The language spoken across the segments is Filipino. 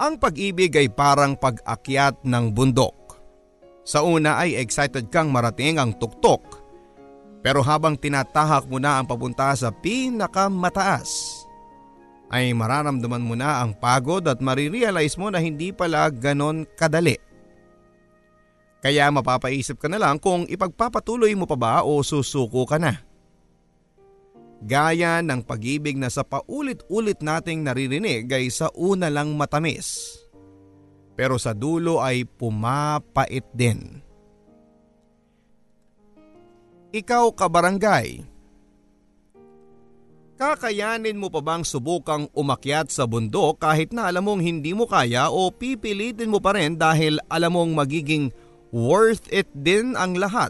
Ang pag-ibig ay parang pag-akyat ng bundok. Sa una ay excited kang marating ang tuktok. Pero habang tinatahak mo na ang papunta sa pinakamataas, ay mararamdaman mo na ang pagod at marirealize mo na hindi pala ganon kadali. Kaya mapapaisip ka na lang kung ipagpapatuloy mo pa ba o susuko ka na. Gaya ng pag-ibig na sa paulit-ulit nating naririnig ay sa una lang matamis. Pero sa dulo ay pumapait din. Ikaw kabarangay, Kakayanin mo pa bang subukang umakyat sa bundok kahit na alam mong hindi mo kaya o pipilitin mo pa rin dahil alam mong magiging worth it din ang lahat?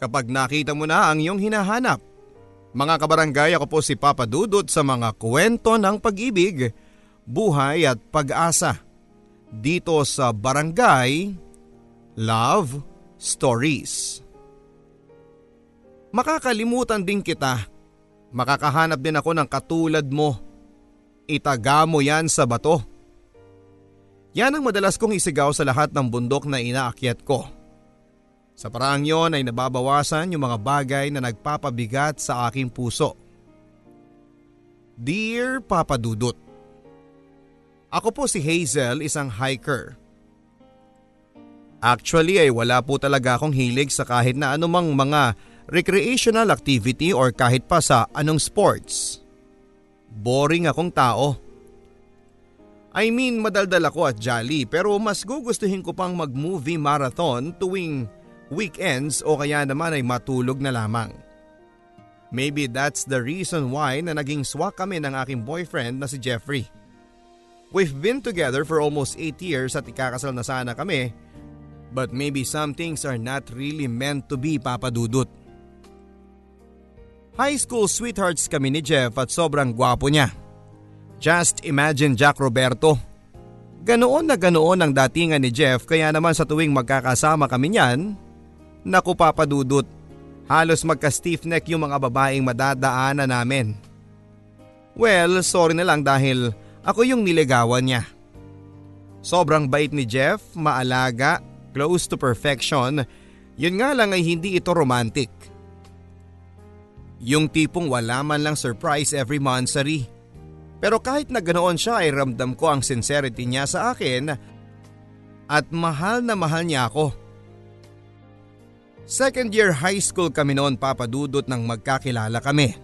Kapag nakita mo na ang iyong hinahanap, mga kabarangay ako po si Papa Dudut sa mga kwento ng pag-ibig, buhay at pag-asa. Dito sa Barangay Love Stories. Makakalimutan din kita. Makakahanap din ako ng katulad mo. Itaga mo yan sa bato. Yan ang madalas kong isigaw sa lahat ng bundok na inaakyat ko. Sa paraang yon ay nababawasan yung mga bagay na nagpapabigat sa aking puso. Dear Papa Dudut, Ako po si Hazel, isang hiker. Actually ay wala po talaga akong hilig sa kahit na anumang mga recreational activity or kahit pa sa anong sports. Boring akong tao. I mean madaldal ako at jolly pero mas gugustuhin ko pang mag-movie marathon tuwing weekends o kaya naman ay matulog na lamang. Maybe that's the reason why na naging swak kami ng aking boyfriend na si Jeffrey. We've been together for almost 8 years at ikakasal na sana kami but maybe some things are not really meant to be papadudot. High school sweethearts kami ni Jeff at sobrang gwapo niya. Just imagine Jack Roberto. Ganoon na ganoon ang datingan ni Jeff kaya naman sa tuwing magkakasama kami niyan, Naku papadudot, halos magka-stiff neck yung mga babaeng madadaanan namin. Well, sorry na lang dahil ako yung niligawan niya. Sobrang bait ni Jeff, maalaga, close to perfection, yun nga lang ay hindi ito romantic. Yung tipong wala man lang surprise every monthsary. Pero kahit na ganoon siya ay ramdam ko ang sincerity niya sa akin at mahal na mahal niya ako. Second year high school kami noon papadudot nang magkakilala kami.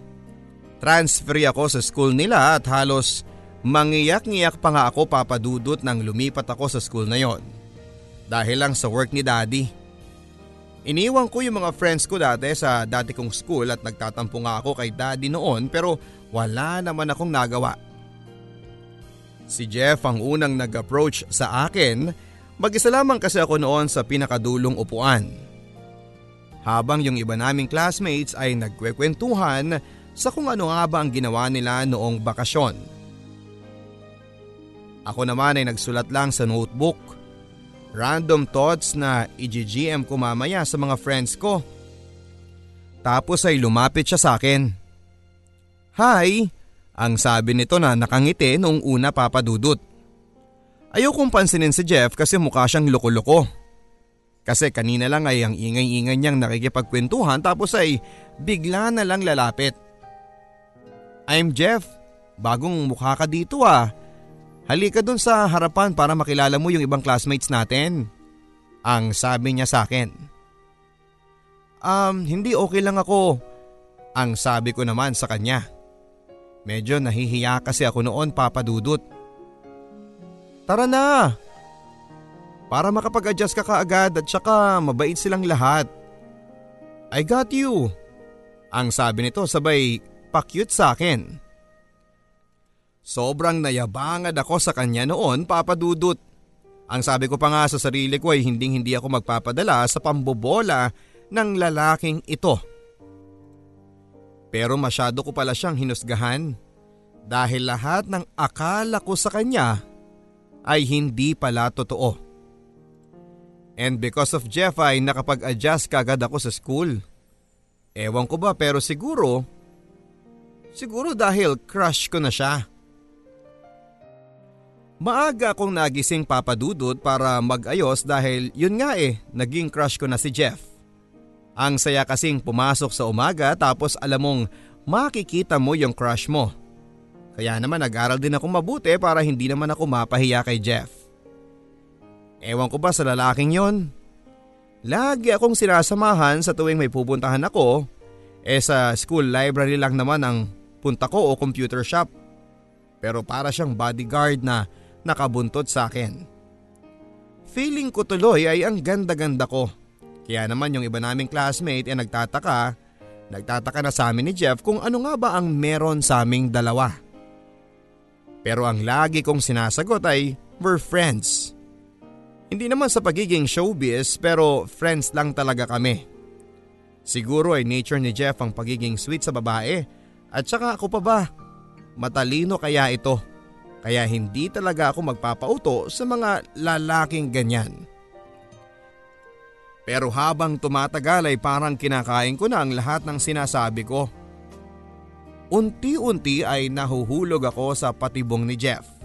Transfer ako sa school nila at halos mangiyak-ngiyak pa nga ako papadudot nang lumipat ako sa school na yon. Dahil lang sa work ni daddy. Iniwan ko yung mga friends ko dati sa dati kong school at nagtatampo nga ako kay daddy noon pero wala naman akong nagawa. Si Jeff ang unang nag-approach sa akin, mag-isa lamang kasi ako noon sa pinakadulong upuan habang yung iba naming classmates ay nagkwekwentuhan sa kung ano nga ba ang ginawa nila noong bakasyon. Ako naman ay nagsulat lang sa notebook. Random thoughts na i-GM ko mamaya sa mga friends ko. Tapos ay lumapit siya sa akin. Hi! Ang sabi nito na nakangiti noong una papadudot. Ayaw kong pansinin si Jeff kasi mukha siyang loko-loko. Kasi kanina lang ay ang ingay-ingay niyang nakikipagkwentuhan tapos ay bigla na lang lalapit. I'm Jeff, bagong mukha ka dito ah. Halika dun sa harapan para makilala mo yung ibang classmates natin. Ang sabi niya sa akin. Um, hindi okay lang ako. Ang sabi ko naman sa kanya. Medyo nahihiya kasi ako noon papadudot. Tara na, para makapag-adjust ka kaagad at saka mabait silang lahat. I got you. Ang sabi nito sabay pakyut sa akin. Sobrang nayabangan ako sa kanya noon papadudot. Ang sabi ko pa nga sa sarili ko ay hinding hindi ako magpapadala sa pambobola ng lalaking ito. Pero masyado ko pala siyang hinusgahan dahil lahat ng akala ko sa kanya ay hindi pala totoo. And because of Jeff ay nakapag-adjust kagad ako sa school. Ewan ko ba pero siguro, siguro dahil crush ko na siya. Maaga akong nagising papadudot para mag-ayos dahil yun nga eh, naging crush ko na si Jeff. Ang saya kasing pumasok sa umaga tapos alam mong makikita mo yung crush mo. Kaya naman nag-aral din ako mabuti para hindi naman ako mapahiya kay Jeff. Ewan ko ba sa lalaking yon? Lagi akong sinasamahan sa tuwing may pupuntahan ako, eh sa school library lang naman ang punta ko o computer shop. Pero para siyang bodyguard na nakabuntot sa akin. Feeling ko tuloy ay ang ganda-ganda ko. Kaya naman yung iba naming classmate ay nagtataka, nagtataka na sa amin ni Jeff kung ano nga ba ang meron sa aming dalawa. Pero ang lagi kong sinasagot ay we're friends. Hindi naman sa pagiging showbiz pero friends lang talaga kami. Siguro ay nature ni Jeff ang pagiging sweet sa babae at saka ako pa ba? Matalino kaya ito. Kaya hindi talaga ako magpapauto sa mga lalaking ganyan. Pero habang tumatagal ay parang kinakain ko na ang lahat ng sinasabi ko. Unti-unti ay nahuhulog ako sa patibong ni Jeff.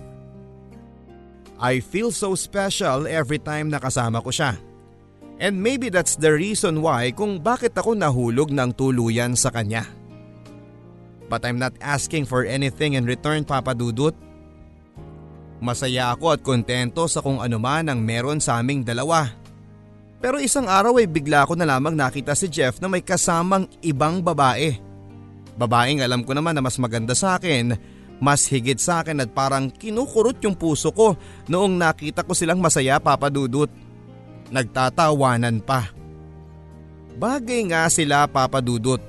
I feel so special every time nakasama ko siya. And maybe that's the reason why kung bakit ako nahulog ng tuluyan sa kanya. But I'm not asking for anything in return Papa Dudut. Masaya ako at kontento sa kung ano man ang meron sa aming dalawa. Pero isang araw ay bigla ko na lamang nakita si Jeff na may kasamang ibang babae. Babaeng alam ko naman na mas maganda sa akin, mas higit sa akin at parang kinukurot yung puso ko noong nakita ko silang masaya papadudot. Nagtatawanan pa. Bagay nga sila papadudot.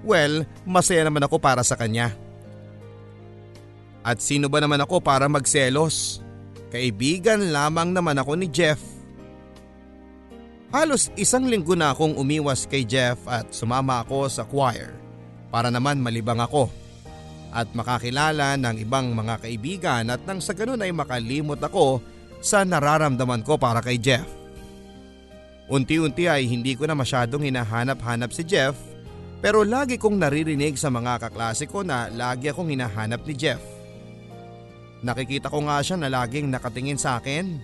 Well, masaya naman ako para sa kanya. At sino ba naman ako para magselos? Kaibigan lamang naman ako ni Jeff. Halos isang linggo na akong umiwas kay Jeff at sumama ako sa choir para naman malibang ako at makakilala ng ibang mga kaibigan at nang sa ganun ay makalimot ako sa nararamdaman ko para kay Jeff. Unti-unti ay hindi ko na masyadong hinahanap-hanap si Jeff pero lagi kong naririnig sa mga kaklase ko na lagi akong hinahanap ni Jeff. Nakikita ko nga siya na laging nakatingin sa akin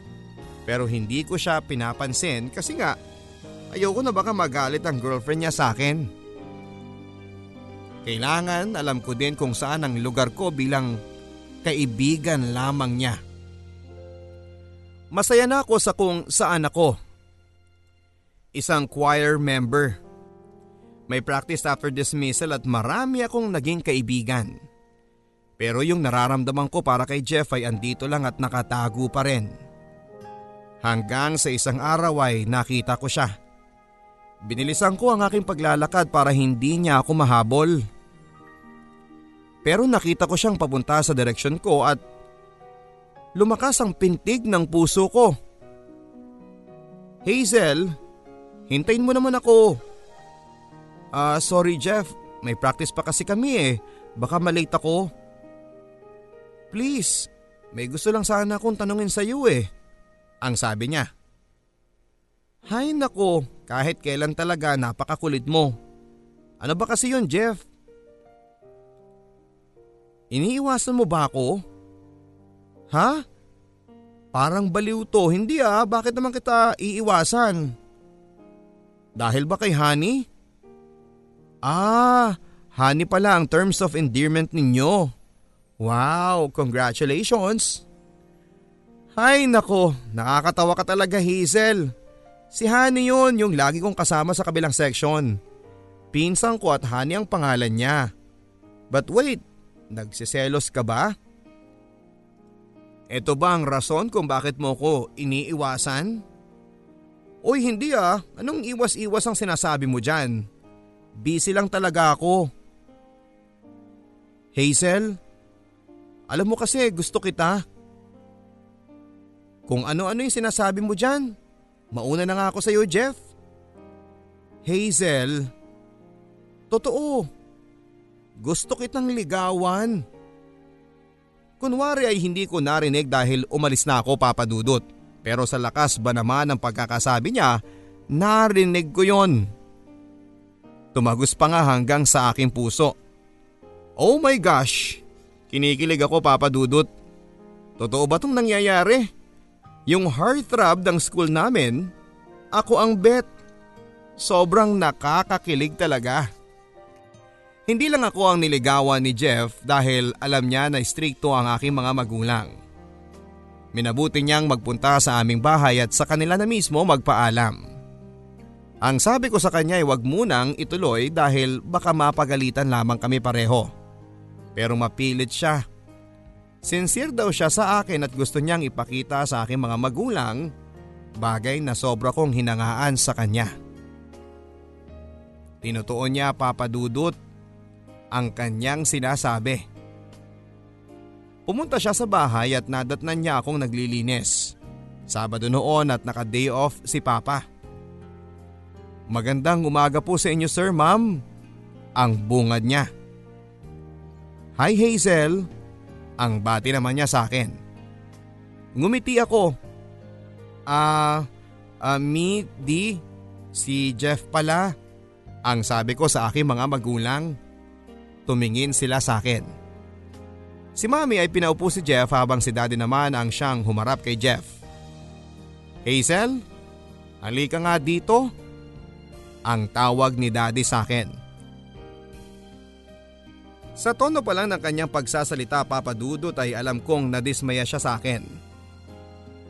pero hindi ko siya pinapansin kasi nga ayoko na baka magalit ang girlfriend niya sa akin. Kailangan alam ko din kung saan ang lugar ko bilang kaibigan lamang niya. Masaya na ako sa kung saan ako. Isang choir member. May practice after dismissal at marami akong naging kaibigan. Pero yung nararamdaman ko para kay Jeff ay andito lang at nakatago pa rin. Hanggang sa isang araw ay nakita ko siya. Binilisan ko ang aking paglalakad para hindi niya ako mahabol. Pero nakita ko siyang papunta sa direksyon ko at lumakas ang pintig ng puso ko. Hazel, hintayin mo naman ako. Ah, uh, sorry Jeff, may practice pa kasi kami eh. Baka malate ako. Please, may gusto lang sana akong tanungin sa iyo eh. Ang sabi niya. Hay nako, kahit kailan talaga napakakulit mo. Ano ba kasi yun Jeff? Iniiwasan mo ba ako? Ha? Parang baliw to. Hindi ah, bakit naman kita iiwasan? Dahil ba kay Honey? Ah, Honey pala ang terms of endearment ninyo. Wow, congratulations! Ay nako, nakakatawa ka talaga Hazel. Si Honey yun, yung lagi kong kasama sa kabilang section. Pinsang ko at Honey ang pangalan niya. But wait, Nagsiselos ka ba? Ito ba ang rason kung bakit mo ko iniiwasan? Uy hindi ah, anong iwas-iwas ang sinasabi mo dyan? Busy lang talaga ako. Hazel, alam mo kasi gusto kita. Kung ano-ano yung sinasabi mo dyan, mauna na nga ako sa iyo Jeff. Hazel, totoo. Gusto kitang ligawan. Kunwari ay hindi ko narinig dahil umalis na ako papadudot. Pero sa lakas ba naman ng pagkakasabi niya, narinig ko yon. Tumagos pa nga hanggang sa aking puso. Oh my gosh! Kinikilig ako papadudot. Totoo ba itong nangyayari? Yung heartthrob ng school namin, ako ang bet. Sobrang nakakakilig talaga. Hindi lang ako ang niligawan ni Jeff dahil alam niya na stricto ang aking mga magulang. Minabuti niyang magpunta sa aming bahay at sa kanila na mismo magpaalam. Ang sabi ko sa kanya ay wag munang ituloy dahil baka mapagalitan lamang kami pareho. Pero mapilit siya. Sincere daw siya sa akin at gusto niyang ipakita sa aking mga magulang bagay na sobra kong hinangaan sa kanya. Tinutuon niya papadudot ang kanyang sinasabi. Pumunta siya sa bahay at nadatnan niya akong naglilinis. Sabado noon at naka-day off si Papa. Magandang umaga po sa inyo sir ma'am. Ang bungad niya. Hi Hazel. Ang bati naman niya sa akin. Ngumiti ako. Ah, uh, uh, me, di, si Jeff pala. Ang sabi ko sa aking mga magulang. Tumingin sila sa akin. Si mami ay pinaupo si Jeff habang si daddy naman ang siyang humarap kay Jeff. Hazel, halika nga dito. Ang tawag ni daddy sa akin. Sa tono pa lang ng kanyang pagsasalita papadudot ay alam kong nadismaya siya sa akin.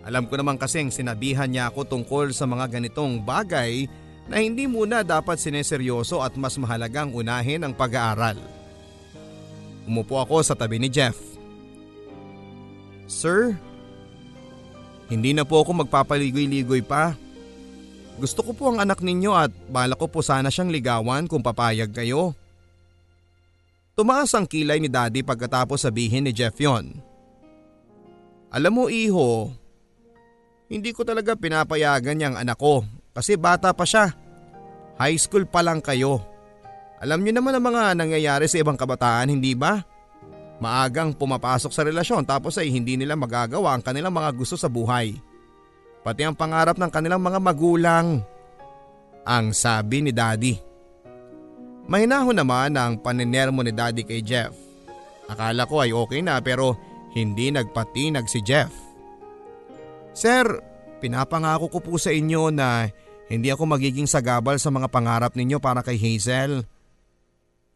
Alam ko naman kasing sinabihan niya ako tungkol sa mga ganitong bagay na hindi muna dapat sineseryoso at mas mahalagang unahin ang pag-aaral. Umupo ako sa tabi ni Jeff. Sir, hindi na po ako magpapaligoy-ligoy pa. Gusto ko po ang anak ninyo at bala ko po sana siyang ligawan kung papayag kayo. Tumaas ang kilay ni daddy pagkatapos sabihin ni Jeff yon. Alam mo iho, hindi ko talaga pinapayagan yung anak ko kasi bata pa siya. High school pa lang kayo. Alam niyo naman ang mga nangyayari sa ibang kabataan, hindi ba? Maagang pumapasok sa relasyon tapos ay hindi nila magagawa ang kanilang mga gusto sa buhay. Pati ang pangarap ng kanilang mga magulang. Ang sabi ni Daddy. Mahinahon naman ang paninermo ni Daddy kay Jeff. Akala ko ay okay na pero hindi nagpatinag si Jeff. Sir, pinapangako ko po sa inyo na hindi ako magiging sagabal sa mga pangarap ninyo para kay Hazel.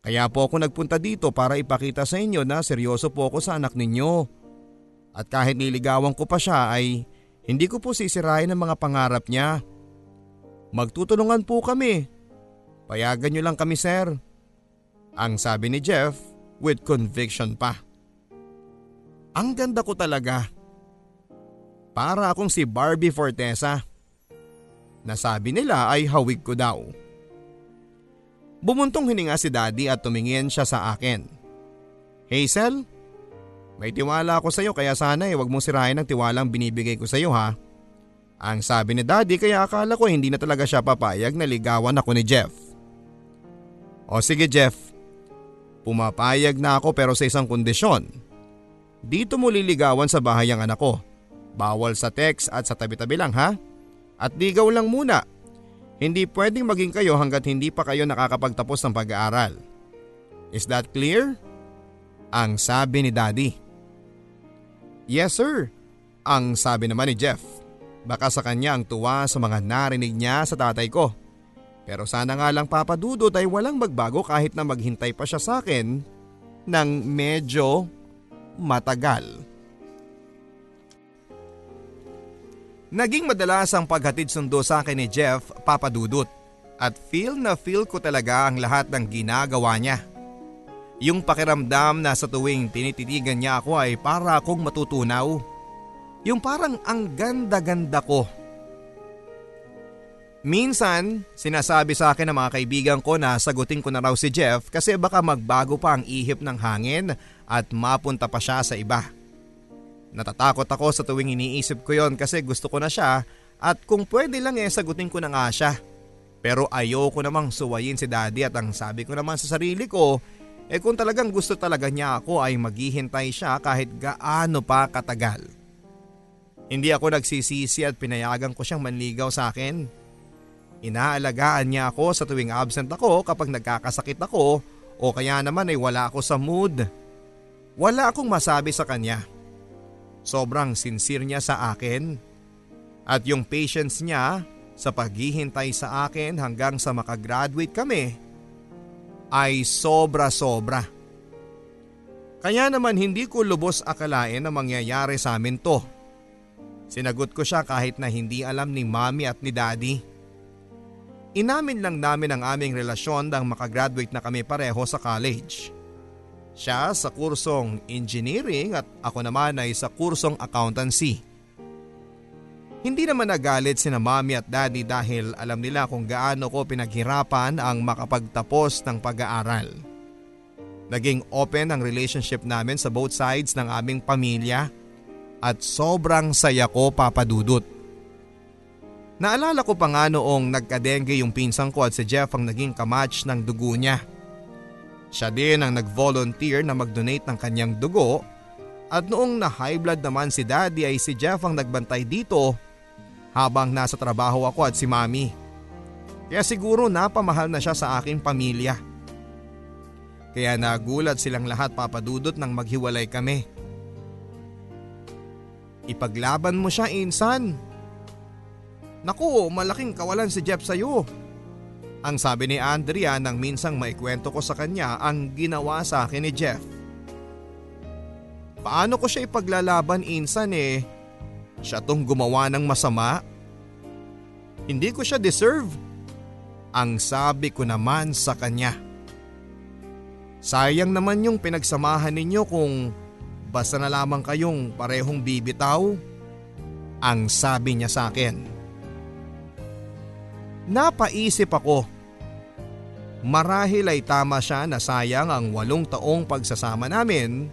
Kaya po ako nagpunta dito para ipakita sa inyo na seryoso po ako sa anak ninyo. At kahit niligawan ko pa siya ay hindi ko po sisirain ang mga pangarap niya. Magtutulungan po kami. Payagan niyo lang kami sir. Ang sabi ni Jeff with conviction pa. Ang ganda ko talaga. Para akong si Barbie Fortesa. Nasabi nila ay hawig ko daw. Bumuntong hininga si daddy at tumingin siya sa akin. Hazel, may tiwala ako sa iyo kaya sana eh wag mong sirain ang tiwalang binibigay ko sa iyo ha. Ang sabi ni daddy kaya akala ko hindi na talaga siya papayag na ligawan ako ni Jeff. O sige Jeff, pumapayag na ako pero sa isang kondisyon. Dito mo liligawan sa bahay ang anak ko. Bawal sa text at sa tabi-tabi lang ha. At ligaw lang muna hindi pwedeng maging kayo hanggat hindi pa kayo nakakapagtapos ng pag-aaral. Is that clear? Ang sabi ni Daddy. Yes sir, ang sabi naman ni Jeff. Baka sa kanya ang tuwa sa mga narinig niya sa tatay ko. Pero sana nga lang papadudod ay walang magbago kahit na maghintay pa siya sa akin ng medyo matagal. Naging madalas ang paghatid sundo sa akin ni Jeff papadudot at feel na feel ko talaga ang lahat ng ginagawa niya. Yung pakiramdam na sa tuwing tinititigan niya ako ay para akong matutunaw. Yung parang ang ganda-ganda ko. Minsan, sinasabi sa akin ng mga kaibigan ko na sagutin ko na raw si Jeff kasi baka magbago pa ang ihip ng hangin at mapunta pa siya sa iba. Natatakot ako sa tuwing iniisip ko yon kasi gusto ko na siya at kung pwede lang eh sagutin ko na nga siya. Pero ayoko namang suwayin si daddy at ang sabi ko naman sa sarili ko, eh kung talagang gusto talaga niya ako ay maghihintay siya kahit gaano pa katagal. Hindi ako nagsisisi at pinayagan ko siyang manligaw sa akin. Inaalagaan niya ako sa tuwing absent ako kapag nagkakasakit ako o kaya naman ay wala ako sa mood. Wala akong masabi sa kanya. Sobrang sincere niya sa akin. At yung patience niya sa paghihintay sa akin hanggang sa makagraduate kami ay sobra-sobra. Kaya naman hindi ko lubos akalain na mangyayari sa amin to. Sinagot ko siya kahit na hindi alam ni mami at ni daddy. Inamin lang namin ang aming relasyon nang makagraduate na kami pareho sa college. Siya sa kursong engineering at ako naman ay sa kursong accountancy. Hindi naman nagalit sina mami at daddy dahil alam nila kung gaano ko pinaghirapan ang makapagtapos ng pag-aaral. Naging open ang relationship namin sa both sides ng aming pamilya at sobrang saya ko papadudot. Naalala ko pa nga noong nagkadengge yung pinsang ko at si Jeff ang naging kamatch ng dugo niya. Siya din ang nag-volunteer na mag-donate ng kanyang dugo at noong na high blood naman si daddy ay si Jeff ang nagbantay dito habang nasa trabaho ako at si mami. Kaya siguro napamahal na siya sa aking pamilya. Kaya nagulat silang lahat papadudot nang maghiwalay kami. Ipaglaban mo siya insan. Naku, malaking kawalan si Jeff sa'yo. Ang sabi ni Andrea nang minsang maikwento ko sa kanya ang ginawa sa akin ni Jeff. Paano ko siya ipaglalaban insan eh? Siya tong gumawa ng masama. Hindi ko siya deserve. Ang sabi ko naman sa kanya. Sayang naman yung pinagsamahan ninyo kung basta na lamang kayong parehong bibitaw. Ang sabi niya sa akin. Napaisip ako. Marahil ay tama siya na sayang ang walong taong pagsasama namin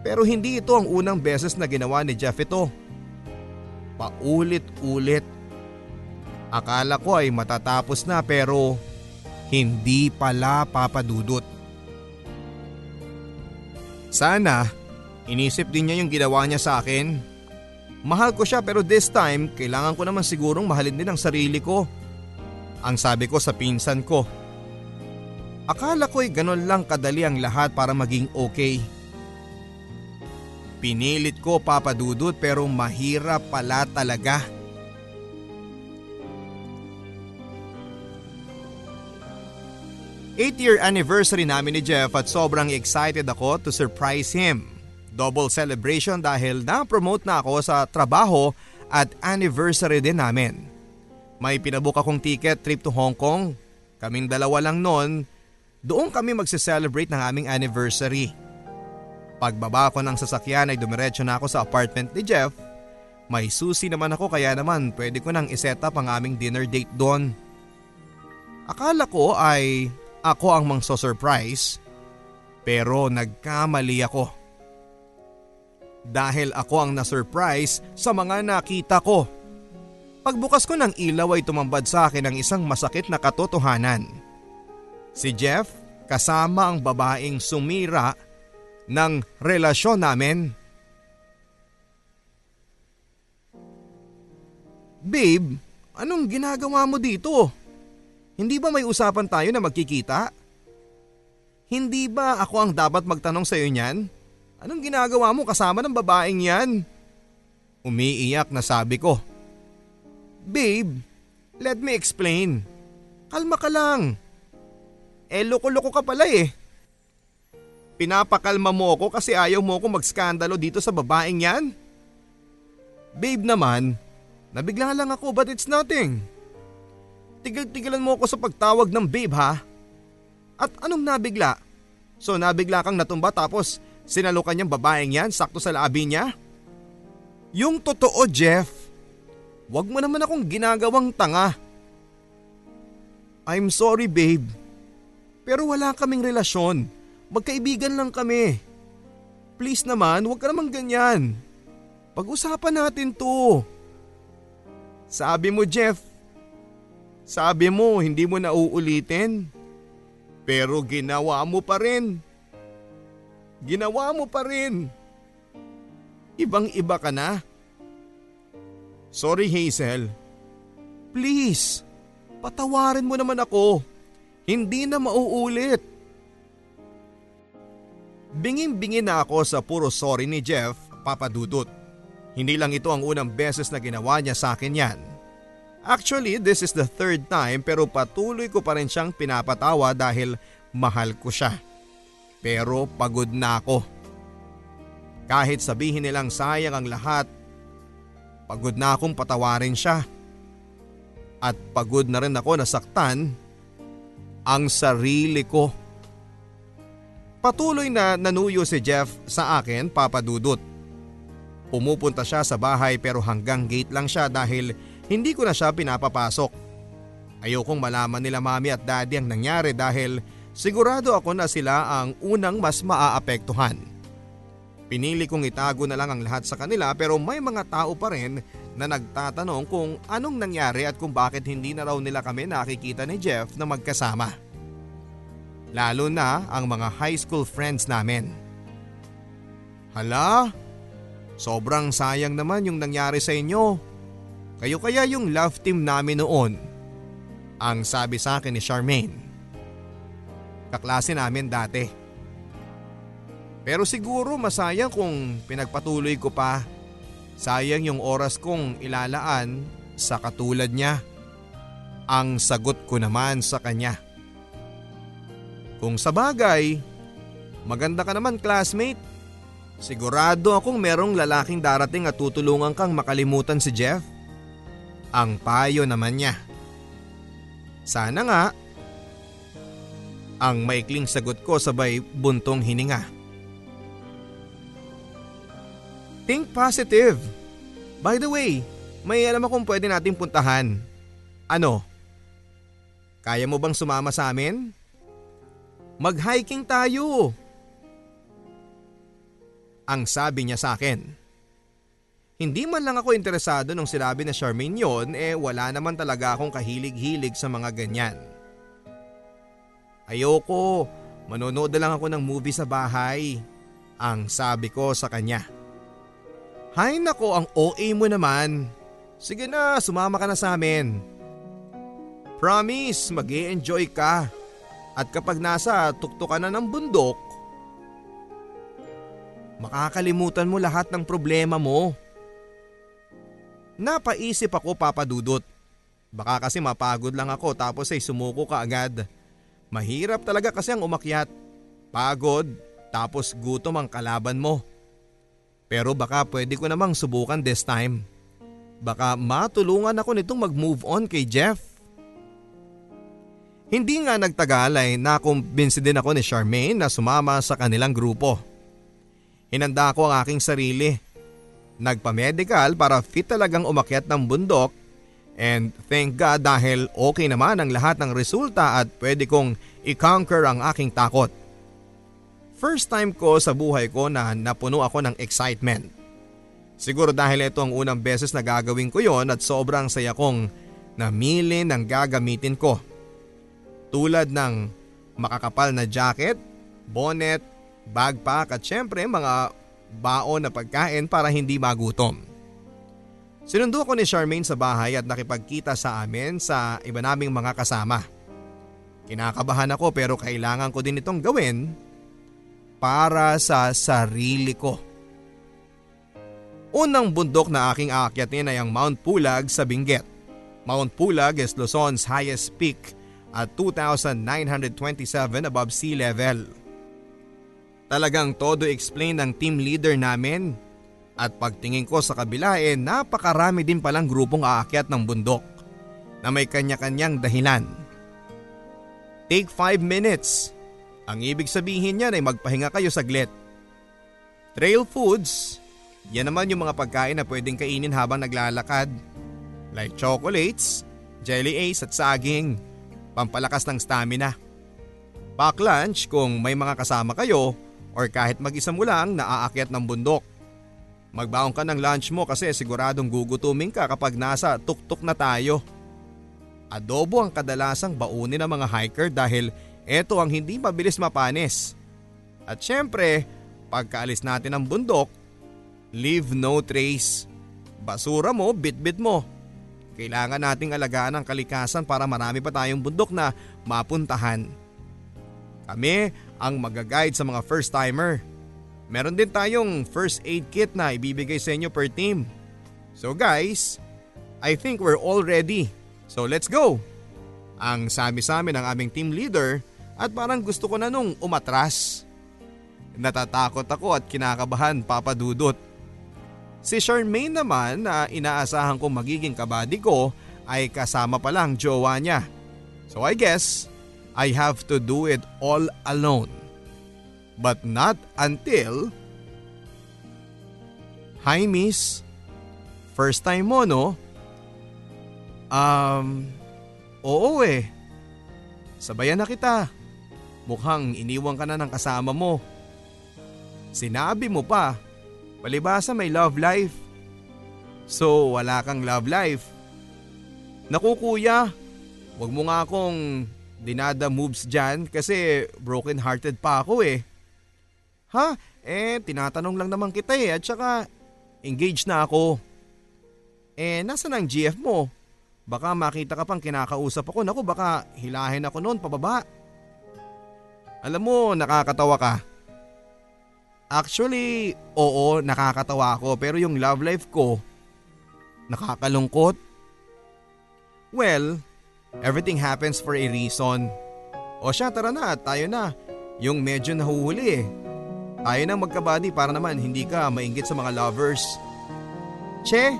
pero hindi ito ang unang beses na ginawa ni Jeff ito. Paulit-ulit. Akala ko ay matatapos na pero hindi pala papadudot. Sana, inisip din niya yung ginawa niya sa akin. Mahal ko siya pero this time, kailangan ko naman sigurong mahalin din ang sarili ko. Ang sabi ko sa pinsan ko. Akala ko'y ganon lang kadali ang lahat para maging okay. Pinilit ko papadudot pero mahirap pala talaga. 8 year anniversary namin ni Jeff at sobrang excited ako to surprise him. Double celebration dahil na-promote na ako sa trabaho at anniversary din namin. May pinabook akong ticket trip to Hong Kong. Kaming dalawa lang noon, doon kami magse-celebrate ng aming anniversary. Pagbaba ko ng sasakyan ay dumiretso na ako sa apartment ni Jeff. May susi naman ako kaya naman pwede ko nang iset up ang aming dinner date doon. Akala ko ay ako ang mang surprise pero nagkamali ako. Dahil ako ang na-surprise sa mga nakita ko. Pagbukas ko ng ilaw ay tumambad sa akin ang isang masakit na katotohanan. Si Jeff kasama ang babaeng sumira ng relasyon namin. Babe, anong ginagawa mo dito? Hindi ba may usapan tayo na magkikita? Hindi ba ako ang dapat magtanong sa iyo niyan? Anong ginagawa mo kasama ng babaeng yan? Umiiyak na sabi ko. Babe, let me explain. Kalma ka lang. Eh loko-loko ka pala eh. Pinapakalma mo ako kasi ayaw mo ako magskandalo dito sa babaeng yan? Babe naman, nabigla lang ako but it's nothing. Tigil-tigilan mo ako sa pagtawag ng babe ha? At anong nabigla? So nabigla kang natumba tapos sinalukan niyang babaeng yan sakto sa labi niya? Yung totoo Jeff, wag mo naman akong ginagawang tanga. I'm sorry babe, pero wala kaming relasyon. Magkaibigan lang kami. Please naman, wag ka naman ganyan. Pag-usapan natin to. Sabi mo Jeff, sabi mo hindi mo na uulitin. Pero ginawa mo pa rin. Ginawa mo pa rin. Ibang iba ka na. Sorry Hazel. Please, patawarin mo naman ako. Hindi na mauulit. Bingin-bingin na ako sa puro sorry ni Jeff, papadudot. Hindi lang ito ang unang beses na ginawa niya sa akin yan. Actually, this is the third time pero patuloy ko pa rin siyang pinapatawa dahil mahal ko siya. Pero pagod na ako. Kahit sabihin nilang sayang ang lahat, pagod na akong patawarin siya. At pagod na rin ako nasaktan ang sarili ko. Patuloy na nanuyo si Jeff sa akin papadudot. Pumupunta siya sa bahay pero hanggang gate lang siya dahil hindi ko na siya pinapapasok. Ayokong malaman nila mami at daddy ang nangyari dahil sigurado ako na sila ang unang mas maaapektuhan. Pinili kong itago na lang ang lahat sa kanila pero may mga tao pa rin na nagtatanong kung anong nangyari at kung bakit hindi na raw nila kami nakikita ni Jeff na magkasama. Lalo na ang mga high school friends namin. Hala, sobrang sayang naman yung nangyari sa inyo. Kayo kaya yung love team namin noon. Ang sabi sa akin ni Charmaine. Kaklase namin dati. Pero siguro masayang kung pinagpatuloy ko pa Sayang yung oras kong ilalaan sa katulad niya. Ang sagot ko naman sa kanya. Kung sa bagay, maganda ka naman classmate. Sigurado akong merong lalaking darating at tutulungan kang makalimutan si Jeff. Ang payo naman niya. Sana nga. Ang maikling sagot ko sabay buntong hininga. Think positive. By the way, may alam akong pwede nating puntahan. Ano? Kaya mo bang sumama sa amin? Mag-hiking tayo. Ang sabi niya sa akin. Hindi man lang ako interesado nung sinabi na Charmaine yon eh wala naman talaga akong kahilig-hilig sa mga ganyan. Ayoko, manonood lang ako ng movie sa bahay. Ang sabi ko sa kanya. Hay nako ang OA mo naman. Sige na, sumama ka na sa amin. Promise, mag enjoy ka. At kapag nasa tuktok na ng bundok, makakalimutan mo lahat ng problema mo. Napaisip ako papadudot. Baka kasi mapagod lang ako tapos ay sumuko ka agad. Mahirap talaga kasi ang umakyat. Pagod, tapos gutom ang kalaban mo. Pero baka pwede ko namang subukan this time. Baka matulungan ako nitong mag-move on kay Jeff. Hindi nga nagtagal ay nakumbinsi din ako ni Charmaine na sumama sa kanilang grupo. Hinanda ko ang aking sarili. Nagpa-medical para fit talagang umakyat ng bundok and thank God dahil okay naman ang lahat ng resulta at pwede kong i-conquer ang aking takot. First time ko sa buhay ko na napuno ako ng excitement. Siguro dahil ito ang unang beses na gagawin ko yon at sobrang saya kong namili ng gagamitin ko. Tulad ng makakapal na jacket, bonnet, backpack at syempre mga baon na pagkain para hindi magutom. Sinundo ko ni Charmaine sa bahay at nakipagkita sa amin sa iba naming mga kasama. Kinakabahan ako pero kailangan ko din itong gawin para sa sarili ko. Unang bundok na aking aakyatin ay ang Mount Pulag sa Benguet. Mount Pulag is Luzon's highest peak at 2,927 above sea level. Talagang todo explain ng team leader namin at pagtingin ko sa kabila eh napakarami din palang grupong aakyat ng bundok na may kanya-kanyang dahilan. Take 5 minutes ang ibig sabihin niyan ay magpahinga kayo saglit. Trail foods, yan naman yung mga pagkain na pwedeng kainin habang naglalakad. Like chocolates, jelly ace at saging, pampalakas ng stamina. Pack lunch kung may mga kasama kayo or kahit mag-isa mo lang naaakyat ng bundok. Magbaon ka ng lunch mo kasi siguradong gugutumin ka kapag nasa tuktok na tayo. Adobo ang kadalasang baunin ng mga hiker dahil ito ang hindi mabilis mapanis. At syempre, pagkaalis natin ng bundok, leave no trace. Basura mo, bitbit mo. Kailangan nating alagaan ang kalikasan para marami pa tayong bundok na mapuntahan. Kami ang magaguide sa mga first timer. Meron din tayong first aid kit na ibibigay sa inyo per team. So guys, I think we're all ready. So let's go! Ang sabi sa amin ng aming team leader at parang gusto ko na nung umatras. Natatakot ako at kinakabahan papadudot. Si Charmaine naman na inaasahan kong magiging kabady ko ay kasama pa lang jowa niya. So I guess I have to do it all alone. But not until… Hi miss, first time mo no? Um, oo eh. Sabayan na kita. Mukhang iniwan ka na ng kasama mo. Sinabi mo pa, palibasa may love life. So wala kang love life. Naku kuya, wag mo nga akong dinada moves dyan kasi broken hearted pa ako eh. Ha? Eh, tinatanong lang naman kita eh at saka engaged na ako. Eh, nasa ang GF mo? Baka makita ka pang kinakausap ako. Naku, baka hilahin ako noon pababa. Alam mo, nakakatawa ka. Actually, oo, nakakatawa ako pero yung love life ko, nakakalungkot. Well, everything happens for a reason. O siya, tara na, tayo na. Yung medyo nahuhuli eh. Tayo na magkabady para naman hindi ka mainggit sa mga lovers. Che,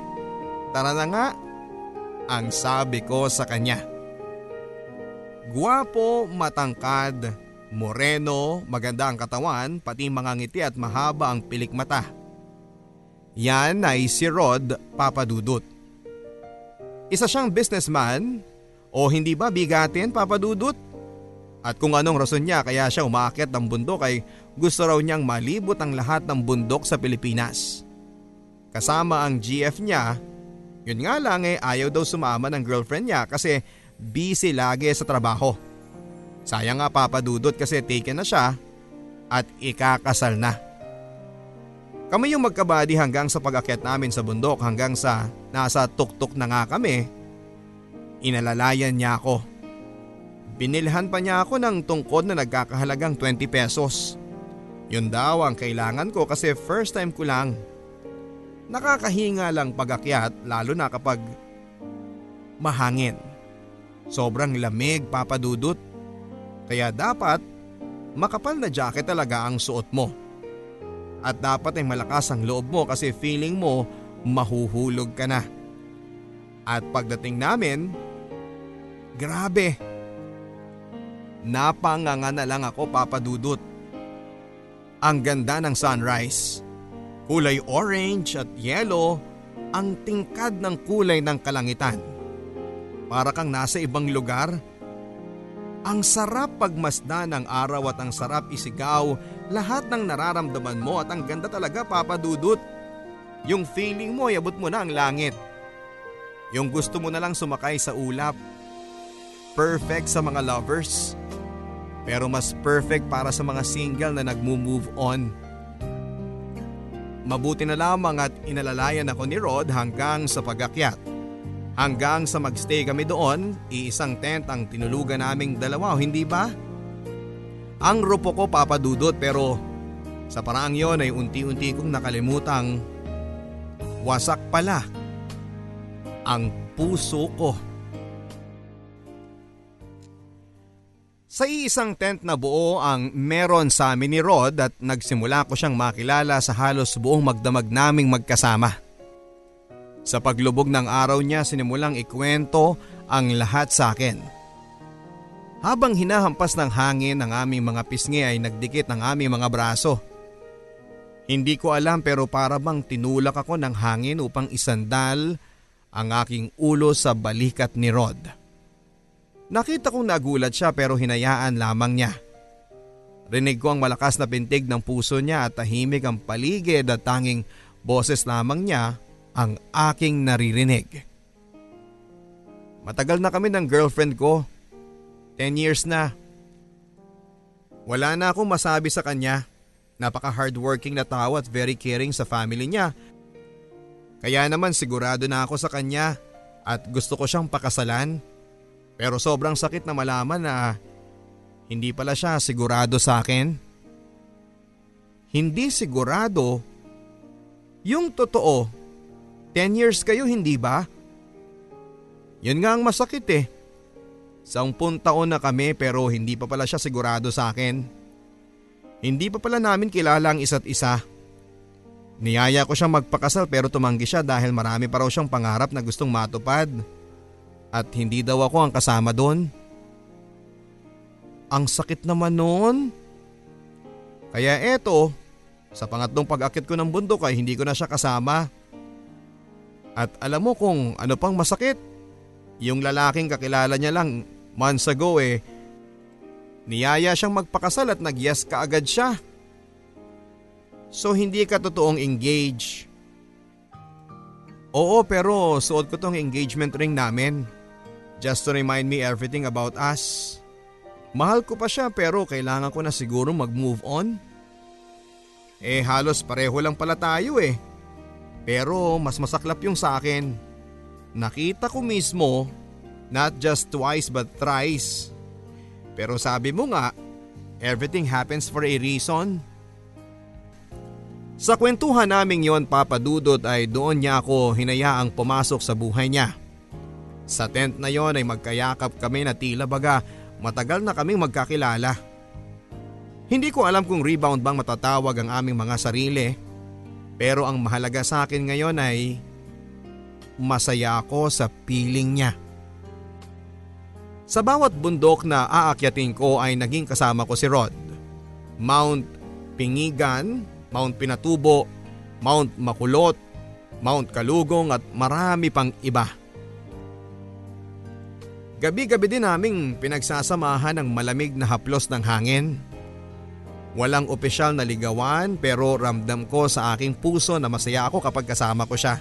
tara na nga. Ang sabi ko sa kanya. Guwapo, matangkad, moreno, maganda ang katawan, pati mga ngiti at mahaba ang pilik mata. Yan ay si Rod Papadudut. Isa siyang businessman o hindi ba bigatin Papadudut? At kung anong rason niya kaya siya umaakit ng bundok ay gusto raw niyang malibot ang lahat ng bundok sa Pilipinas. Kasama ang GF niya, yun nga lang eh ayaw daw sumama ng girlfriend niya kasi busy lagi sa trabaho. Sayang nga papadudot kasi taken na siya at ikakasal na. Kami yung magkabadi hanggang sa pag-akyat namin sa bundok hanggang sa nasa tuktok na nga kami. Inalalayan niya ako. Binilhan pa niya ako ng tungkod na nagkakahalagang 20 pesos. Yun daw ang kailangan ko kasi first time ko lang. Nakakahinga lang pagakyat lalo na kapag mahangin. Sobrang lamig papadudot. Kaya dapat makapal na jacket talaga ang suot mo. At dapat ay malakas ang loob mo kasi feeling mo mahuhulog ka na. At pagdating namin, grabe. Napanganga na lang ako papadudot. Ang ganda ng sunrise. Kulay orange at yellow ang tingkad ng kulay ng kalangitan. Para kang nasa ibang lugar. Ang sarap pagmasdan ng araw at ang sarap isigaw lahat ng nararamdaman mo at ang ganda talaga papadudot. Yung feeling mo yabot mo na ang langit. Yung gusto mo na lang sumakay sa ulap. Perfect sa mga lovers. Pero mas perfect para sa mga single na nagmo-move on. Mabuti na lamang at inalalayan ako ni Rod hanggang sa pagakyat. Hanggang sa magstay kami doon, iisang tent ang tinulugan naming dalawa, hindi ba? Ang rupo ko papadudot pero sa paraang yon ay unti-unti kong nakalimutang wasak pala ang puso ko. Sa iisang tent na buo ang meron sa amin ni Rod at nagsimula ko siyang makilala sa halos buong magdamag naming magkasama. Sa paglubog ng araw niya sinimulang ikwento ang lahat sa akin. Habang hinahampas ng hangin ang aming mga pisngi ay nagdikit ang aming mga braso. Hindi ko alam pero para bang tinulak ako ng hangin upang isandal ang aking ulo sa balikat ni Rod. Nakita kong nagulat siya pero hinayaan lamang niya. Rinig ko ang malakas na pintig ng puso niya at tahimik ang paligid at tanging boses lamang niya ang aking naririnig. Matagal na kami ng girlfriend ko. Ten years na. Wala na akong masabi sa kanya. Napaka hardworking na tao at very caring sa family niya. Kaya naman sigurado na ako sa kanya at gusto ko siyang pakasalan. Pero sobrang sakit na malaman na hindi pala siya sigurado sa akin. hindi sigurado. Yung totoo, 10 years kayo hindi ba? Yun nga ang masakit eh. Sampung taon na kami pero hindi pa pala siya sigurado sa akin. Hindi pa pala namin kilala ang isa't isa. Niyaya ko siyang magpakasal pero tumanggi siya dahil marami pa raw siyang pangarap na gustong matupad. At hindi daw ako ang kasama doon. Ang sakit naman noon. Kaya eto, sa pangatlong pag-akit ko ng bundok ay hindi ko na siya kasama. At alam mo kung ano pang masakit? Yung lalaking kakilala niya lang months ago eh, niyaya siyang magpakasal at nagyas kaagad siya. So hindi ka totoong engage. Oo pero suot ko tong engagement ring namin. Just to remind me everything about us. Mahal ko pa siya pero kailangan ko na siguro mag-move on. Eh halos pareho lang pala tayo eh. Pero mas masaklap yung sa akin. Nakita ko mismo, not just twice but thrice. Pero sabi mo nga, everything happens for a reason. Sa kwentuhan naming yon papadudot ay doon niya ako hinayaang pumasok sa buhay niya. Sa tent na yon ay magkayakap kami na tila baga matagal na kaming magkakilala. Hindi ko alam kung rebound bang matatawag ang aming mga sarili. Pero ang mahalaga sa akin ngayon ay masaya ako sa piling niya. Sa bawat bundok na aakyatin ko ay naging kasama ko si Rod. Mount Pingigan, Mount Pinatubo, Mount Makulot, Mount Kalugong at marami pang iba. Gabi-gabi din naming pinagsasamahan ng malamig na haplos ng hangin. Walang opisyal na ligawan pero ramdam ko sa aking puso na masaya ako kapag kasama ko siya.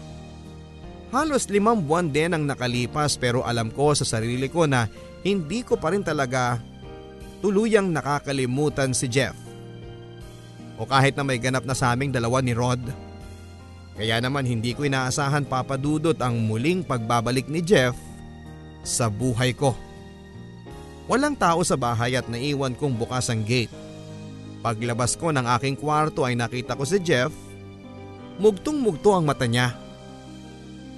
Halos limang buwan din ang nakalipas pero alam ko sa sarili ko na hindi ko pa rin talaga tuluyang nakakalimutan si Jeff o kahit na may ganap na sa aming dalawa ni Rod. Kaya naman hindi ko inaasahan papadudot ang muling pagbabalik ni Jeff sa buhay ko. Walang tao sa bahay at naiwan kong bukas ang gate. Paglabas ko ng aking kwarto ay nakita ko si Jeff. Mugtong-mugto ang mata niya.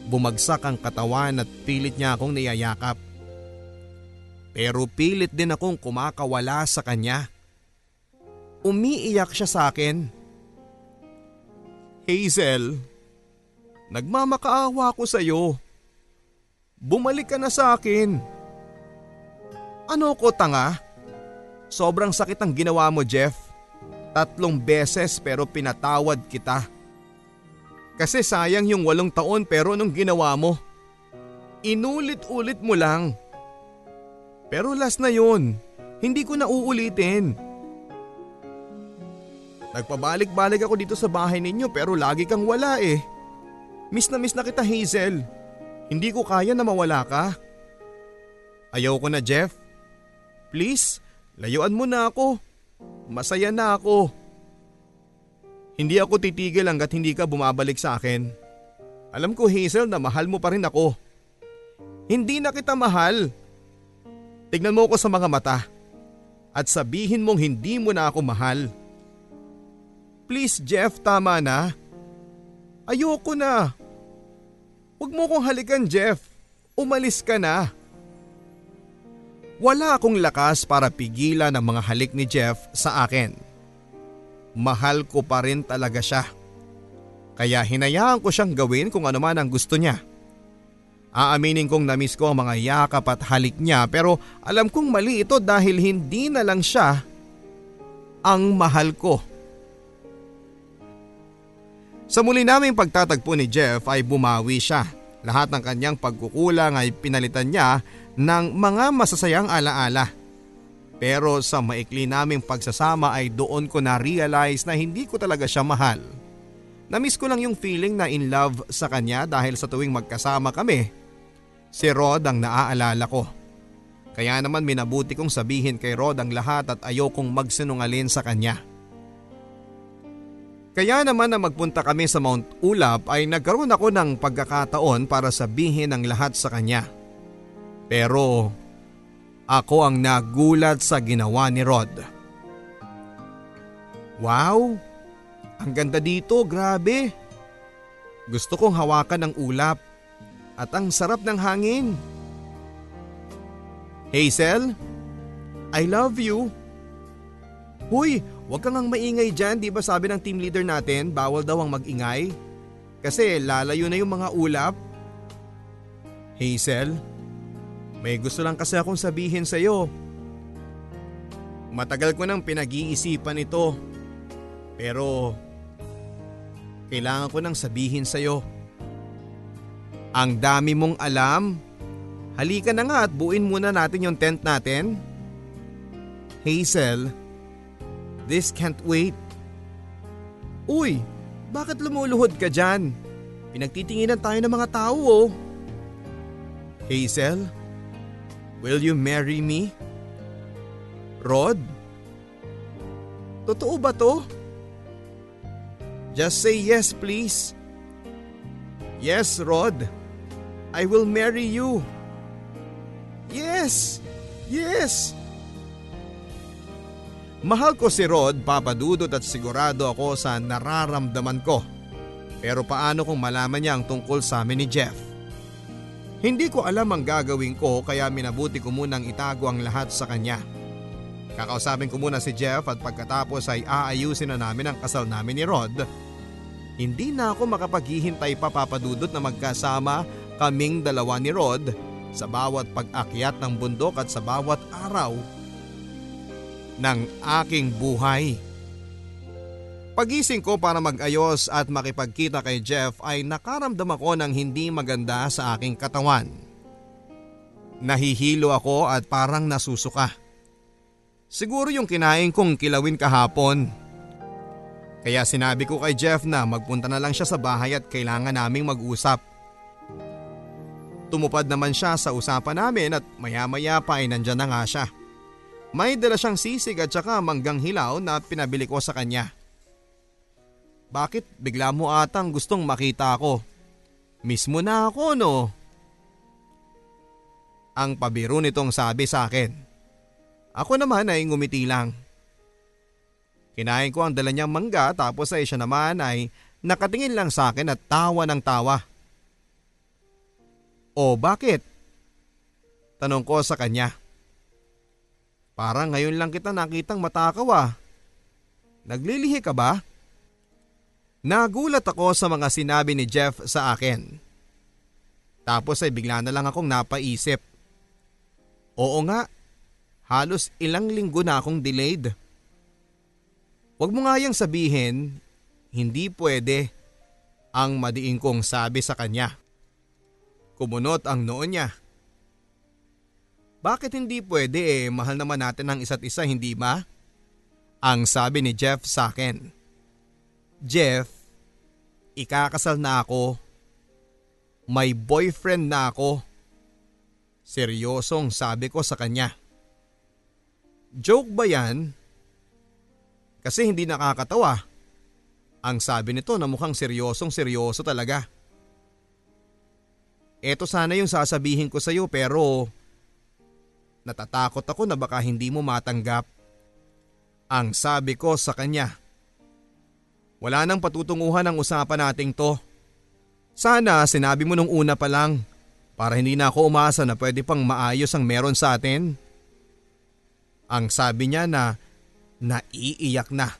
Bumagsak ang katawan at pilit niya akong niyayakap. Pero pilit din akong kumakawala sa kanya. Umiiyak siya sa akin. Hazel, nagmamakaawa ko sa iyo. Bumalik ka na sa akin. Ano ko tanga? Sobrang sakit ang ginawa mo Jeff. Tatlong beses pero pinatawad kita. Kasi sayang yung walong taon pero nung ginawa mo, inulit-ulit mo lang. Pero last na yun, hindi ko na uulitin. Nagpabalik-balik ako dito sa bahay ninyo pero lagi kang wala eh. Miss na miss na kita Hazel. Hindi ko kaya na mawala ka. Ayaw ko na Jeff. Please, layuan mo na ako. Masaya na ako. Hindi ako titigil hanggat hindi ka bumabalik sa akin. Alam ko Hazel na mahal mo pa rin ako. Hindi na kita mahal. Tignan mo ako sa mga mata at sabihin mong hindi mo na ako mahal. Please Jeff, tama na. Ayoko na. Huwag mo kong halikan Jeff. Umalis ka na. Wala akong lakas para pigilan ang mga halik ni Jeff sa akin. Mahal ko pa rin talaga siya. Kaya hinayaan ko siyang gawin kung ano man ang gusto niya. Aaminin kong namiss ko ang mga yakap at halik niya pero alam kong mali ito dahil hindi na lang siya ang mahal ko. Sa muli naming pagtatagpo ni Jeff ay bumawi siya. Lahat ng kanyang pagkukulang ay pinalitan niya ng mga masasayang alaala. Pero sa maikli naming pagsasama ay doon ko na-realize na hindi ko talaga siya mahal. Namiss ko lang yung feeling na in love sa kanya dahil sa tuwing magkasama kami, si Rod ang naaalala ko. Kaya naman minabuti kong sabihin kay Rod ang lahat at ayokong magsinungalin sa kanya. Kaya naman na magpunta kami sa Mount Ulap ay nagkaroon ako ng pagkakataon para sabihin ang lahat sa kanya. Pero ako ang nagulat sa ginawa ni Rod. Wow, Ang ganda dito, grabe. Gusto kong hawakan ang ulap at ang sarap ng hangin. Hazel, I love you. Huy, wag kang ang maingay dyan, di ba sabi ng team leader natin, bawal daw ang magingay? Kasi lalayo na yung mga ulap. Hazel, may gusto lang kasi akong sabihin sa'yo. Matagal ko nang pinag-iisipan ito. Pero kailangan ko nang sabihin sa'yo. Ang dami mong alam. Halika na nga at buuin muna natin yung tent natin. Hazel, this can't wait. Uy, bakit lumuluhod ka dyan? Pinagtitinginan tayo ng mga tao oh. Hazel, will you marry me? Rod? Totoo ba to? Just say yes please. Yes, Rod. I will marry you. Yes! Yes! Mahal ko si Rod, Papa Dudot at sigurado ako sa nararamdaman ko. Pero paano kung malaman niya ang tungkol sa amin ni Jeff? Hindi ko alam ang gagawin ko kaya minabuti ko munang itago ang lahat sa kanya. Kakausapin ko muna si Jeff at pagkatapos ay aayusin na namin ang kasal namin ni Rod. Hindi na ako makapaghihintay pa papadudot na magkasama kaming dalawa ni Rod sa bawat pag-akyat ng bundok at sa bawat araw ng aking buhay. Pagising ko para mag-ayos at makipagkita kay Jeff ay nakaramdam ako ng hindi maganda sa aking katawan. Nahihilo ako at parang nasusuka. Siguro yung kinain kong kilawin kahapon. Kaya sinabi ko kay Jeff na magpunta na lang siya sa bahay at kailangan naming mag-usap. Tumupad naman siya sa usapan namin at maya maya pa ay nandyan na nga siya. May dala siyang sisig at saka manggang hilaw na pinabili ko sa kanya. Bakit bigla mo atang gustong makita ako? Mismo na ako no? Ang pabiro nitong sabi sa akin. Ako naman ay ngumiti lang. Kinain ko ang dala niyang mangga tapos ay siya naman ay nakatingin lang sa akin at tawa ng tawa. O bakit? Tanong ko sa kanya. Parang ngayon lang kita nakitang matakaw ah. Naglilihi ka ba? Nagulat ako sa mga sinabi ni Jeff sa akin. Tapos ay bigla na lang akong napaisip. Oo nga, Halos ilang linggo na akong delayed. Huwag mo nga yang sabihin, hindi pwede ang madiin kong sabi sa kanya. Kumunot ang noon niya. Bakit hindi pwede eh mahal naman natin ang isa't isa hindi ba? Ang sabi ni Jeff sa akin. Jeff, ikakasal na ako. May boyfriend na ako. Seryosong sabi ko sa kanya. Joke ba yan? Kasi hindi nakakatawa. Ang sabi nito na mukhang seryosong seryoso talaga. Eto sana yung sasabihin ko sa iyo pero natatakot ako na baka hindi mo matanggap. Ang sabi ko sa kanya. Wala nang patutunguhan ang usapan nating to. Sana sinabi mo nung una pa lang para hindi na ako umasa na pwede pang maayos ang meron sa atin. Ang sabi niya na naiiyak na.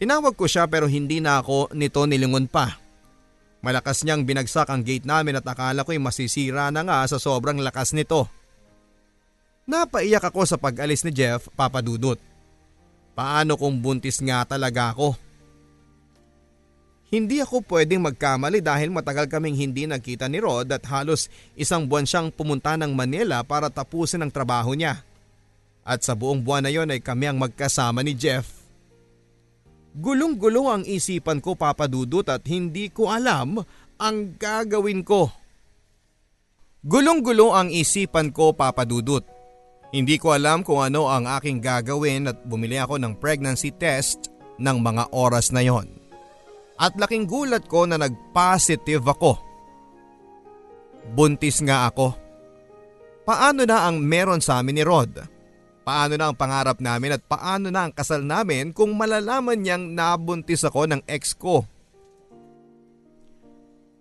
Tinawag ko siya pero hindi na ako nito nilingon pa. Malakas niyang binagsak ang gate namin at akala ko'y masisira na nga sa sobrang lakas nito. Napaiyak ako sa pag-alis ni Jeff, Papa Dudut. Paano kung buntis nga talaga ako? Hindi ako pwedeng magkamali dahil matagal kaming hindi nagkita ni Rod at halos isang buwan siyang pumunta ng Manila para tapusin ang trabaho niya. At sa buong buwan na yon ay kami ang magkasama ni Jeff. Gulong-gulong ang isipan ko papadudot at hindi ko alam ang gagawin ko. Gulong-gulo ang isipan ko papadudot. Hindi ko alam kung ano ang aking gagawin at bumili ako ng pregnancy test ng mga oras na yon. At laking gulat ko na nag-positive ako. Buntis nga ako. Paano na ang meron sa amin ni Rod? Paano na ang pangarap namin at paano na ang kasal namin kung malalaman niyang nabuntis ako ng ex ko?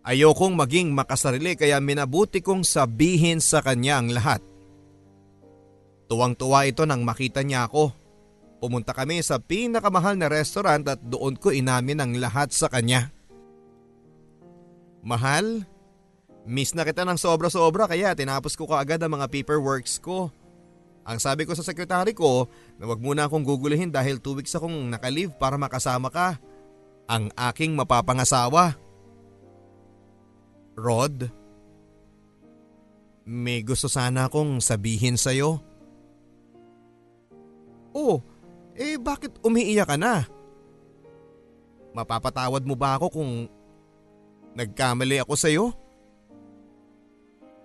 Ayokong maging makasarili kaya minabuti kong sabihin sa kanya ang lahat. Tuwang-tuwa ito nang makita niya ako. Pumunta kami sa pinakamahal na restaurant at doon ko inamin ang lahat sa kanya. Mahal, miss na kita ng sobra-sobra kaya tinapos ko kaagad ang mga paperworks ko. Ang sabi ko sa sekretary ko na wag muna akong gugulihin dahil 2 weeks akong nakalive para makasama ka. Ang aking mapapangasawa. Rod, may gusto sana akong sabihin sa'yo. Oh, eh bakit umiiyak ka na? Mapapatawad mo ba ako kung nagkamali ako sa'yo?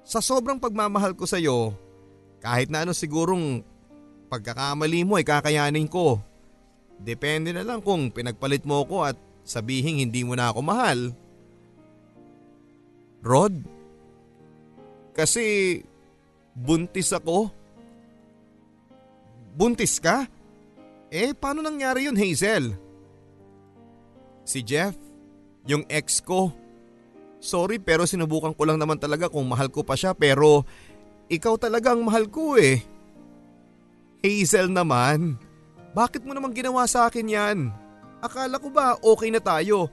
Sa sobrang pagmamahal ko sa'yo, kahit na ano sigurong pagkakamali mo ay kakayanin ko. Depende na lang kung pinagpalit mo ko at sabihin hindi mo na ako mahal. Rod, kasi buntis ako. Buntis ka? Eh paano nangyari yun Hazel? Si Jeff, yung ex ko. Sorry pero sinubukan ko lang naman talaga kung mahal ko pa siya pero ikaw talaga ang mahal ko eh. Hazel naman, bakit mo naman ginawa sa akin yan? Akala ko ba okay na tayo?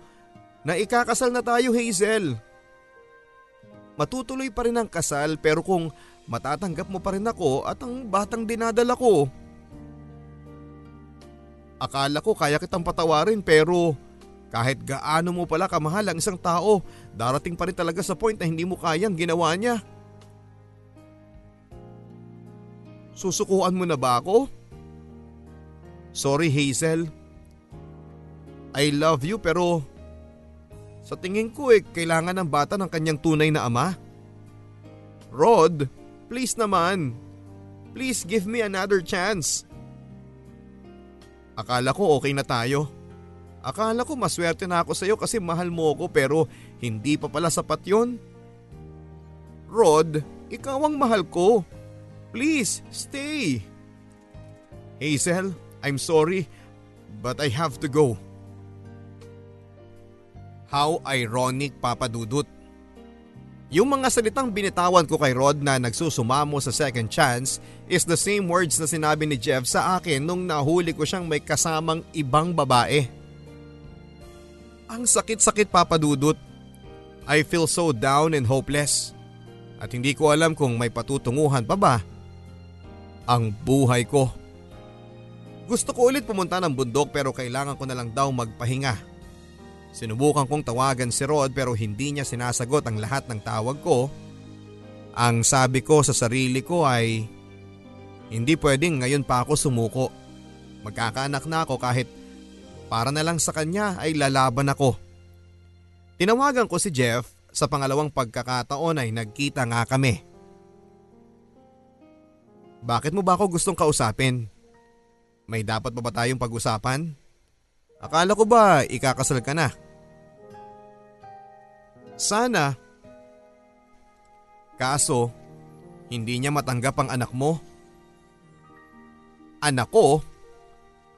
Na ikakasal na tayo Hazel. Matutuloy pa rin ang kasal pero kung matatanggap mo pa rin ako at ang batang dinadala ko. Akala ko kaya kitang patawarin pero kahit gaano mo pala kamahal ang isang tao, darating pa rin talaga sa point na hindi mo kayang ginawa niya. Susukuan mo na ba ako? Sorry Hazel. I love you pero sa tingin ko eh kailangan ng bata ng kanyang tunay na ama. Rod, please naman. Please give me another chance. Akala ko okay na tayo. Akala ko maswerte na ako sa iyo kasi mahal mo ako pero hindi pa pala sapat yon. Rod, ikaw ang mahal ko. Please, stay. Hazel, I'm sorry, but I have to go. How ironic, Papa Dudut. Yung mga salitang binitawan ko kay Rod na nagsusumamo sa second chance is the same words na sinabi ni Jeff sa akin nung nahuli ko siyang may kasamang ibang babae. Ang sakit-sakit Papa Dudut. I feel so down and hopeless. At hindi ko alam kung may patutunguhan pa ba ang buhay ko. Gusto ko ulit pumunta ng bundok pero kailangan ko na lang daw magpahinga. Sinubukan kong tawagan si Rod pero hindi niya sinasagot ang lahat ng tawag ko. Ang sabi ko sa sarili ko ay hindi pwedeng ngayon pa ako sumuko. Magkakaanak na ako kahit para na lang sa kanya ay lalaban ako. Tinawagan ko si Jeff sa pangalawang pagkakataon ay nagkita nga kami. Bakit mo ba ako gustong kausapin? May dapat pa ba tayong pag-usapan? Akala ko ba ikakasal ka na? Sana. Kaso, hindi niya matanggap ang anak mo. Anak ko?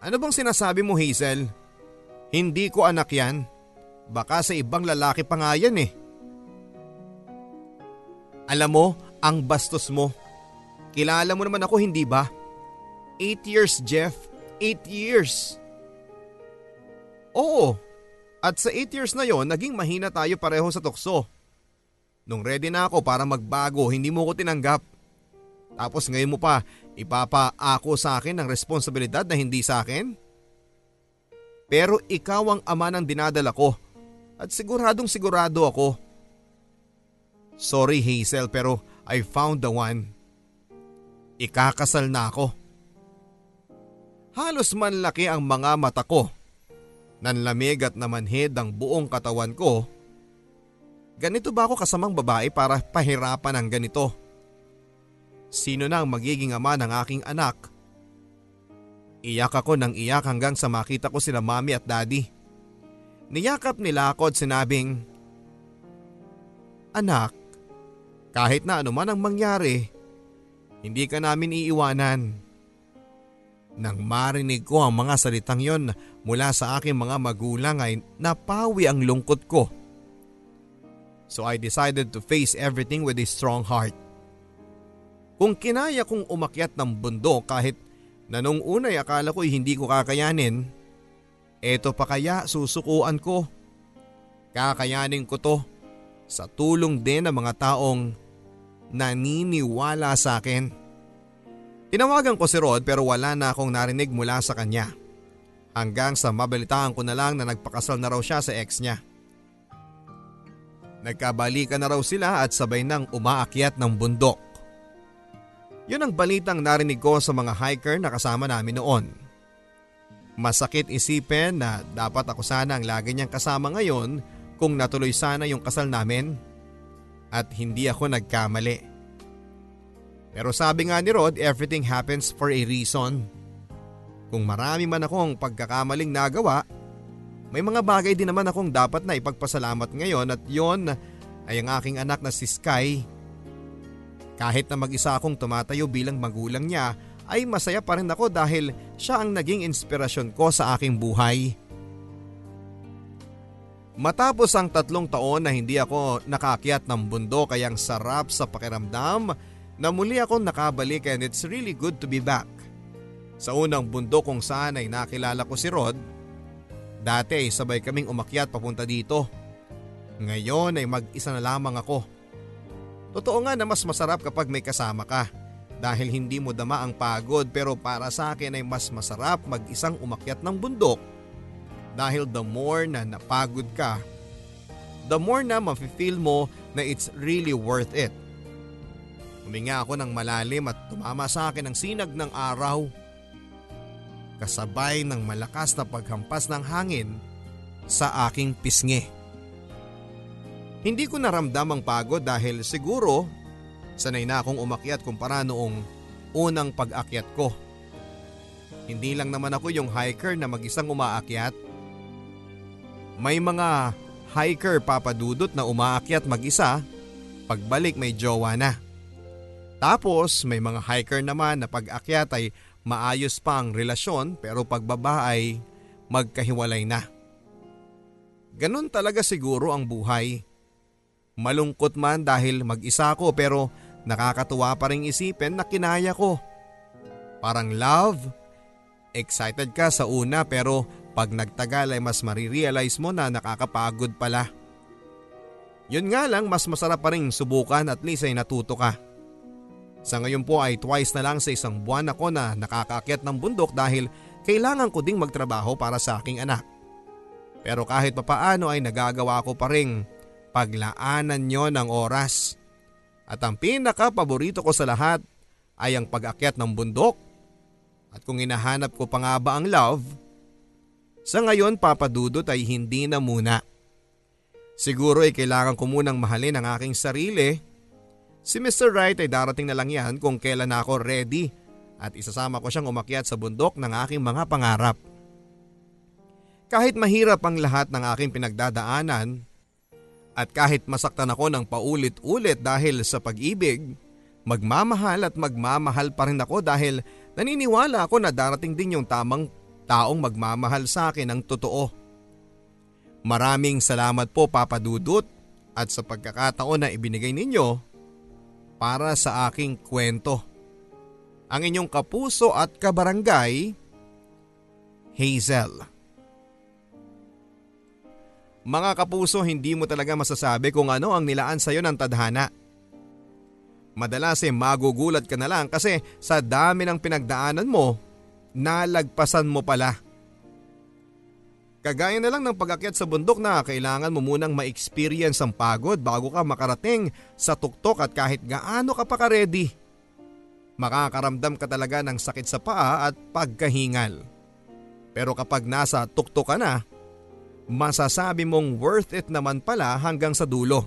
Ano bang sinasabi mo Hazel? Hindi ko anak yan. Baka sa ibang lalaki pa nga yan eh. Alam mo, ang bastos mo. Kilala mo naman ako hindi ba? 8 years Jeff, 8 years. Oo, at sa 8 years na yon naging mahina tayo pareho sa tukso. Nung ready na ako para magbago hindi mo ko tinanggap. Tapos ngayon mo pa ipapaako sa akin ang responsibilidad na hindi sa akin? Pero ikaw ang ama ng dinadala ko at siguradong sigurado ako. Sorry Hazel pero I found the one. Ikakasal na ako. Halos manlaki ang mga mata ko. Nanlamig at namanhid ang buong katawan ko. Ganito ba ako kasamang babae para pahirapan ng ganito? Sino na ang magiging ama ng aking anak? Iyak ako ng iyak hanggang sa makita ko sila mami at daddy. Niyakap nila ako at sinabing, Anak, kahit na anuman ang mangyari, hindi ka namin iiwanan. Nang marinig ko ang mga salitang yon mula sa aking mga magulang ay napawi ang lungkot ko. So I decided to face everything with a strong heart. Kung kinaya kong umakyat ng bundok kahit na nung unay akala ko'y hindi ko kakayanin, eto pa kaya susukuan ko. Kakayanin ko to sa tulong din ng mga taong naniniwala sa akin. Tinawagan ko si Rod pero wala na akong narinig mula sa kanya. Hanggang sa mabalitaan ko na lang na nagpakasal na raw siya sa ex niya. Nagkabalikan na raw sila at sabay nang umaakyat ng bundok. Yun ang balitang narinig ko sa mga hiker na kasama namin noon. Masakit isipin na dapat ako sana ang lagi niyang kasama ngayon kung natuloy sana yung kasal namin at hindi ako nagkamali. Pero sabi nga ni Rod, everything happens for a reason. Kung marami man akong pagkakamaling nagawa, may mga bagay din naman akong dapat na ipagpasalamat ngayon at yon ay ang aking anak na si Sky. Kahit na mag-isa akong tumatayo bilang magulang niya, ay masaya pa rin ako dahil siya ang naging inspirasyon ko sa aking buhay. Matapos ang tatlong taon na hindi ako nakakyat ng bundok ay ang sarap sa pakiramdam na muli akong nakabalik and it's really good to be back. Sa unang bundok kung saan ay nakilala ko si Rod, dati ay sabay kaming umakyat papunta dito. Ngayon ay mag-isa na lamang ako. Totoo nga na mas masarap kapag may kasama ka dahil hindi mo dama ang pagod pero para sa akin ay mas masarap mag-isang umakyat ng bundok dahil the more na napagod ka, the more na mafe-feel mo na it's really worth it. Huminga ako ng malalim at tumama sa akin ang sinag ng araw. Kasabay ng malakas na paghampas ng hangin sa aking pisngi. Hindi ko naramdam ang pagod dahil siguro sanay na akong umakyat kumpara noong unang pag-akyat ko. Hindi lang naman ako yung hiker na mag-isang umaakyat. May mga hiker papadudot na umaakyat mag-isa, pagbalik may jowa na. Tapos may mga hiker naman na pag-akyat ay maayos pa ang relasyon pero pagbaba ay magkahiwalay na. Ganon talaga siguro ang buhay. Malungkot man dahil mag-isa ko pero nakakatuwa pa rin isipin na kinaya ko. Parang love, excited ka sa una pero pag nagtagal ay mas marirealize mo na nakakapagod pala. Yun nga lang mas masarap pa rin subukan at least ay natuto ka. Sa ngayon po ay twice na lang sa isang buwan ako na nakakaakyat ng bundok dahil kailangan ko ding magtrabaho para sa aking anak. Pero kahit papaano ay nagagawa ko pa rin paglaanan nyo ng oras. At ang pinaka paborito ko sa lahat ay ang pag-akyat ng bundok. At kung hinahanap ko pa nga ba ang love, sa ngayon papadudot ay hindi na muna. Siguro ay kailangan ko munang mahalin ang aking sarili Si Mr. Wright ay darating na lang yan kung kailan ako ready at isasama ko siyang umakyat sa bundok ng aking mga pangarap. Kahit mahirap ang lahat ng aking pinagdadaanan at kahit masaktan ako ng paulit-ulit dahil sa pag-ibig, magmamahal at magmamahal pa rin ako dahil naniniwala ako na darating din yung tamang taong magmamahal sa akin ng totoo. Maraming salamat po Papa Dudut at sa pagkakataon na ibinigay ninyo para sa aking kwento. Ang inyong kapuso at kabarangay, Hazel. Mga kapuso, hindi mo talaga masasabi kung ano ang nilaan sa iyo ng tadhana. Madalas eh magugulat ka na lang kasi sa dami ng pinagdaanan mo, nalagpasan mo pala. Kagaya na lang ng pag-akyat sa bundok na kailangan mo munang ma-experience ang pagod bago ka makarating sa tuktok at kahit gaano ka pa ka-ready. Makakaramdam ka talaga ng sakit sa paa at pagkahingal. Pero kapag nasa tuktok ka na, masasabi mong worth it naman pala hanggang sa dulo.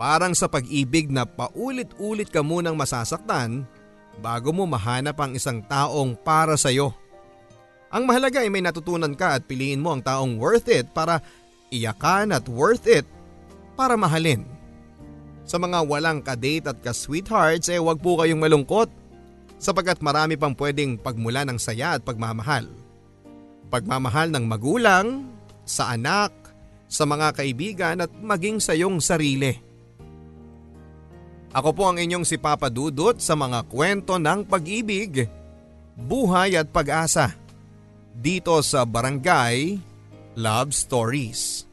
Parang sa pag-ibig na paulit-ulit ka munang masasaktan bago mo mahanap ang isang taong para sa iyo. Ang mahalaga ay may natutunan ka at piliin mo ang taong worth it para iyakan at worth it para mahalin. Sa mga walang ka-date at ka-sweethearts eh wag po kayong malungkot. sapagkat marami pang pwedeng pagmula ng saya at pagmamahal. Pagmamahal ng magulang, sa anak, sa mga kaibigan at maging sa iyong sarili. Ako po ang inyong si Papa Dudut sa mga kwento ng pag-ibig, buhay at pag-asa dito sa Barangay Love Stories.